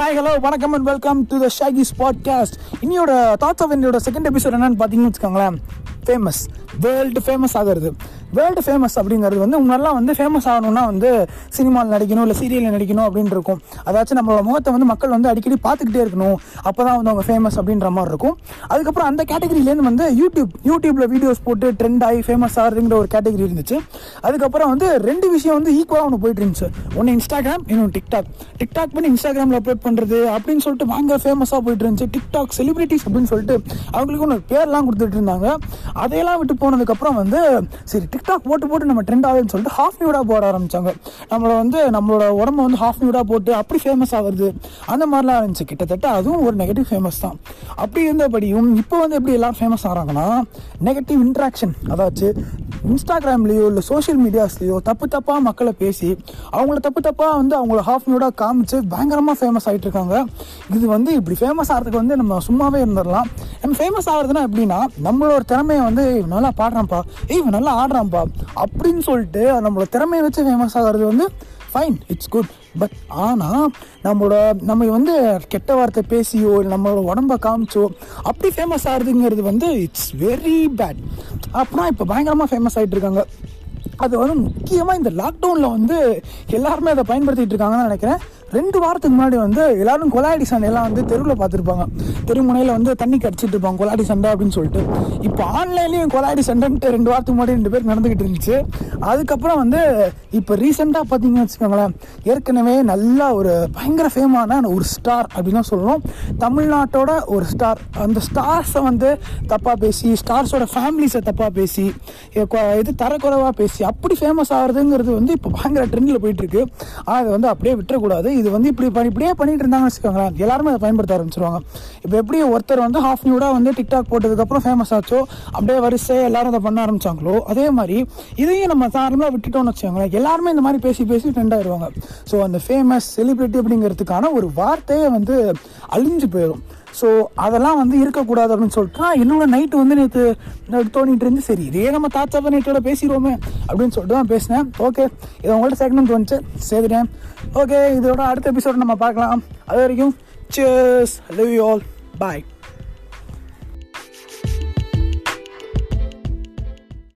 Hi hello வணக்கம் and welcome to the ஷாகிஸ் podcast இன்னியோட thoughts of என்னோட செகண்ட் எபிசோட் என்னன்னு பார்த்தீங்கன்னு வச்சுக்கோங்களேன். ஃபேமஸ் வேர்ல்டு ஃபேமஸ் ஆகிறது. வேர்ல்டு ஃபேமஸ் அப்படிங்கிறது வந்து முன்னெல்லாம் வந்து ஃபேமஸ் ஆகணும்னா வந்து சினிமாவில் நடிக்கணும் இல்லை சீரியலில் நடிக்கணும் அப்படின்னு இருக்கும். அதாச்சும் நம்மளோட முகத்தை வந்து மக்கள் வந்து அடிக்கடி பார்த்துக்கிட்டே இருக்கணும். அப்போ தான் வந்து அவங்க ஃபேமஸ் அப்படின்ற மாதிரி இருக்கும். அதுக்கப்புறம் அந்த கேட்டகரியிலேருந்து வந்து யூடியூப் யூடியூப்பில் வீடியோஸ் போட்டு ட்ரெண்ட் ஆகி ஃபேமஸ் ஆகிறதுங்கிற ஒரு கேட்டகரி இருந்துச்சு. அதுக்கப்புறம் வந்து ரெண்டு விஷயம் வந்து ஈக்குவலாக ஒன்று போயிட்டு இருந்துச்சு. ஒன்று இன்ஸ்டாகிராம் இன்னொன்று டிக்டாக் டிக்டாக் பண்ணி இன்ஸ்டாகிராமில் அப்லோட் பண்ணுறது அப்படின்னு சொல்லிட்டு வாங்க ஃபேமஸாக போயிட்டு இருந்துச்சு. டிக்டாக் செலிபிரிட்டிஸ் அப்படின்னு சொல்லிட்டு அவங்களுக்கு ஒன்று பேர்லாம் கொடுத்துட்டு இருந்தாங்க. அதையெல்லாம் விட்டு போனதுக்கப்புறம் வந்து சரி டிக்டாக் போட்டு போட்டு நம்ம ட்ரெண்ட் ஆகுதுன்னு சொல்லிட்டு ஹாஃப் நியூடாக போட ஆரம்பிச்சாங்க. நம்மளை வந்து நம்மளோட உடம்ப வந்து ஹாஃப் நியூடாக போட்டு அப்படி ஃபேமஸ் ஆகுறது அந்த மாதிரிலாம் இருந்துச்சு. கிட்டத்தட்ட அதுவும் ஒரு நெகட்டிவ் ஃபேமஸ் தான். அப்படி இருந்தபடியும் இப்போ வந்து எப்படி எல்லாம் ஃபேமஸ் ஆகிறாங்கன்னா நெகட்டிவ் இன்ட்ராக்ஷன் அதாச்சு இன்ஸ்டாகிராம்லேயோ இல்லை சோஷியல் மீடியாஸ்லேயோ தப்பு தப்பாக மக்களை பேசி அவங்கள தப்பு தப்பாக வந்து அவங்கள ஹாஃப் நியூடாக காமிச்சு பயங்கரமாக ஃபேமஸ் ஆகிட்டு இருக்காங்க. இது வந்து இப்படி ஃபேமஸ் ஆகிறதுக்கு வந்து நம்ம சும்மாவே இருந்துடலாம். நம்ம ஃபேமஸ் ஆகிறதுனா எப்படின்னா நம்மளோட திறமையை வந்து இவன் நல்லா பாடுறான்ப்பா. ஏய் இவன் நல்லா ஆடுறான்ப்பா அப்படின்னு சொல்லிட்டு நம்மளோட திறமையை வச்சு ஃபேமஸ் ஆகிறது வந்து ஃபைன் இட்ஸ் குட் பட் ஆனால் நம்மளோட நம்ம வந்து கெட்ட வார்த்தை பேசியோ இல்லை நம்மளோட உடம்ப காமிச்சோ அப்படி ஃபேமஸ் ஆகுதுங்கிறது வந்து இட்ஸ் வெரி பேட் அப்புறம் இப்போ பயங்கரமாக ஃபேமஸ் ஆகிட்டு இருக்காங்க. அது வந்து முக்கியமாக இந்த லாக்டவுனில் வந்து எல்லாருமே அதை பயன்படுத்திட்டு இருக்காங்கன்னு நினைக்கிறேன். ரெண்டு வாரத்துக்கு முன்னாடி வந்து எல்லாரும் கொலாடி சண்டையெல்லாம் வந்து தெருவில் பார்த்துருப்பாங்க. தெருமுனையில் வந்து தண்ணி கடிச்சிட்டு இருப்பாங்க கொலாடி சண்டை அப்படின்னு சொல்லிட்டு. இப்போ ஆன்லைன்லேயும் கொலாடி சண்டைன்ட்டு ரெண்டு வாரத்துக்கு முன்னாடி ரெண்டு பேர் நடந்துக்கிட்டு இருந்துச்சு. அதுக்கப்புறம் வந்து இப்போ ரீசெண்டாக பார்த்தீங்கன்னு வச்சுக்கோங்களேன் ஏற்கனவே நல்லா ஒரு பயங்கர ஃபேமான ஒரு ஸ்டார் அப்படின்னு தான் சொல்லணும். தமிழ்நாட்டோட ஒரு ஸ்டார் அந்த ஸ்டார்ஸை வந்து தப்பாக பேசி ஸ்டார்ஸோட ஃபேமிலிஸை தப்பாக பேசி இது தரக்குறைவாக பேசி அப்படி ஃபேமஸ் ஆகிறதுங்கிறது வந்து இப்போ பயங்கர ட்ரெண்டில் போயிட்டு ஆனால் அதை வந்து அப்படியே விட்டுறக்கூடாது. இது வந்து இப்படி பண்ணி இப்படியே பண்ணிட்டு இருந்தாங்கன்னு வச்சுக்கோங்களேன். எல்லாருமே அதை பயன்படுத்த ஆரம்பிச்சிருவாங்க. இப்போ எப்படி ஒருத்தர் வந்து ஹாஃப் நியூடாக வந்து டிக்டாக் போட்டதுக்கப்புறம் ஃபேமஸ் ஆச்சோ அப்படியே வரிசையாக எல்லாரும் அதை பண்ண ஆரம்பிச்சாங்களோ அதே மாதிரி இதையும் நம்ம நார்மலாக விட்டுட்டோம்னு வச்சுக்கோங்களேன். எல்லாருமே இந்த மாதிரி பேசி பேசி ட்ரெண்ட் ஆயிடுவாங்க ஸோ அந்த ஃபேமஸ் செலிபிரிட்டி அப்படிங்கிறதுக்கான ஒரு வார்த்தையே வந்து அழிஞ்சு போயிடும் ஸோ அதெல்லாம் வந்து இருக்கக்கூடாது அப்படின்னு சொல்லிட்டு நான் என்னோட நைட்டு வந்து நேற்று தோணிட்டு இருந்து சரி இதே நம்ம தாத்தாப்பா நேற்றோட பேசிடுவோமே அப்படின்னு சொல்லிட்டு தான் பேசினேன். ஓகே இதை உங்கள்கிட்ட சேர்க்கணும்னு தோணுச்சு. சேர்த்துட்டேன் ஓகே இதோட அடுத்த எபிசோட் நம்ம பார்க்கலாம். அது வரைக்கும் cheers love you all bye